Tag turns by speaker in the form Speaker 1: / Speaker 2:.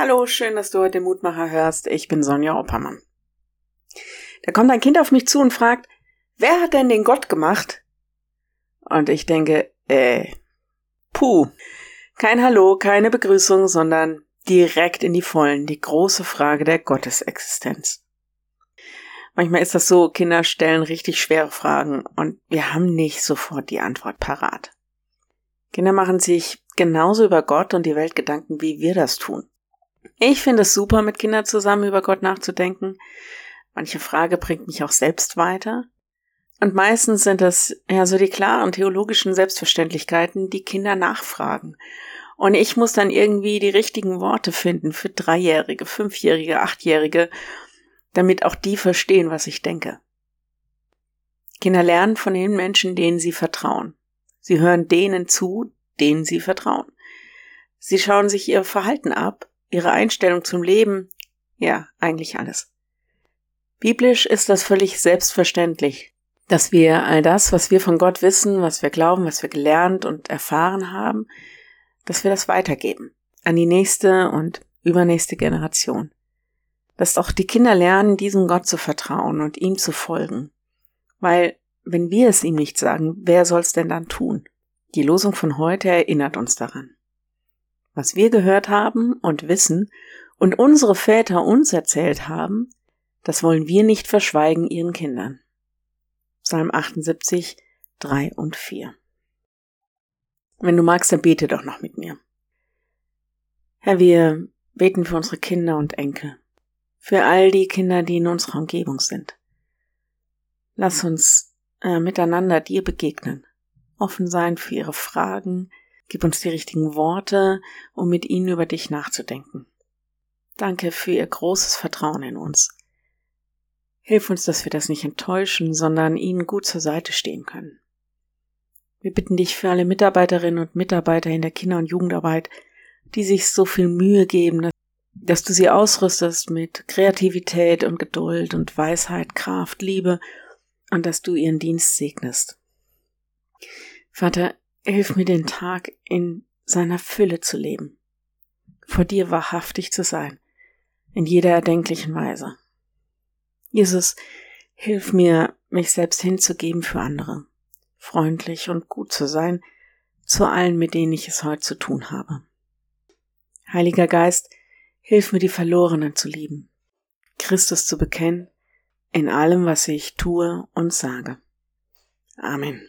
Speaker 1: Hallo, schön, dass du heute Mutmacher hörst. Ich bin Sonja Oppermann. Da kommt ein Kind auf mich zu und fragt, wer hat denn den Gott gemacht? Und ich denke, äh, puh. Kein Hallo, keine Begrüßung, sondern direkt in die Vollen, die große Frage der Gottesexistenz. Manchmal ist das so, Kinder stellen richtig schwere Fragen und wir haben nicht sofort die Antwort parat. Kinder machen sich genauso über Gott und die Welt Gedanken, wie wir das tun. Ich finde es super, mit Kindern zusammen über Gott nachzudenken. Manche Frage bringt mich auch selbst weiter. Und meistens sind es ja so die klaren theologischen Selbstverständlichkeiten, die Kinder nachfragen. Und ich muss dann irgendwie die richtigen Worte finden für Dreijährige, Fünfjährige, Achtjährige, damit auch die verstehen, was ich denke. Kinder lernen von den Menschen, denen sie vertrauen. Sie hören denen zu, denen sie vertrauen. Sie schauen sich ihr Verhalten ab ihre Einstellung zum Leben, ja, eigentlich alles. Biblisch ist das völlig selbstverständlich, dass wir all das, was wir von Gott wissen, was wir glauben, was wir gelernt und erfahren haben, dass wir das weitergeben an die nächste und übernächste Generation. Dass auch die Kinder lernen, diesem Gott zu vertrauen und ihm zu folgen. Weil, wenn wir es ihm nicht sagen, wer soll's denn dann tun? Die Losung von heute erinnert uns daran was wir gehört haben und wissen und unsere Väter uns erzählt haben, das wollen wir nicht verschweigen ihren Kindern. Psalm 78, 3 und 4. Wenn du magst, dann bete doch noch mit mir. Herr, wir beten für unsere Kinder und Enkel, für all die Kinder, die in unserer Umgebung sind. Lass uns äh, miteinander dir begegnen, offen sein für ihre Fragen, Gib uns die richtigen Worte, um mit ihnen über dich nachzudenken. Danke für ihr großes Vertrauen in uns. Hilf uns, dass wir das nicht enttäuschen, sondern ihnen gut zur Seite stehen können. Wir bitten dich für alle Mitarbeiterinnen und Mitarbeiter in der Kinder- und Jugendarbeit, die sich so viel Mühe geben, dass du sie ausrüstest mit Kreativität und Geduld und Weisheit, Kraft, Liebe und dass du ihren Dienst segnest. Vater, Hilf mir den Tag in seiner Fülle zu leben, vor dir wahrhaftig zu sein, in jeder erdenklichen Weise. Jesus, hilf mir, mich selbst hinzugeben für andere, freundlich und gut zu sein zu allen, mit denen ich es heute zu tun habe. Heiliger Geist, hilf mir, die Verlorenen zu lieben, Christus zu bekennen in allem, was ich tue und sage. Amen.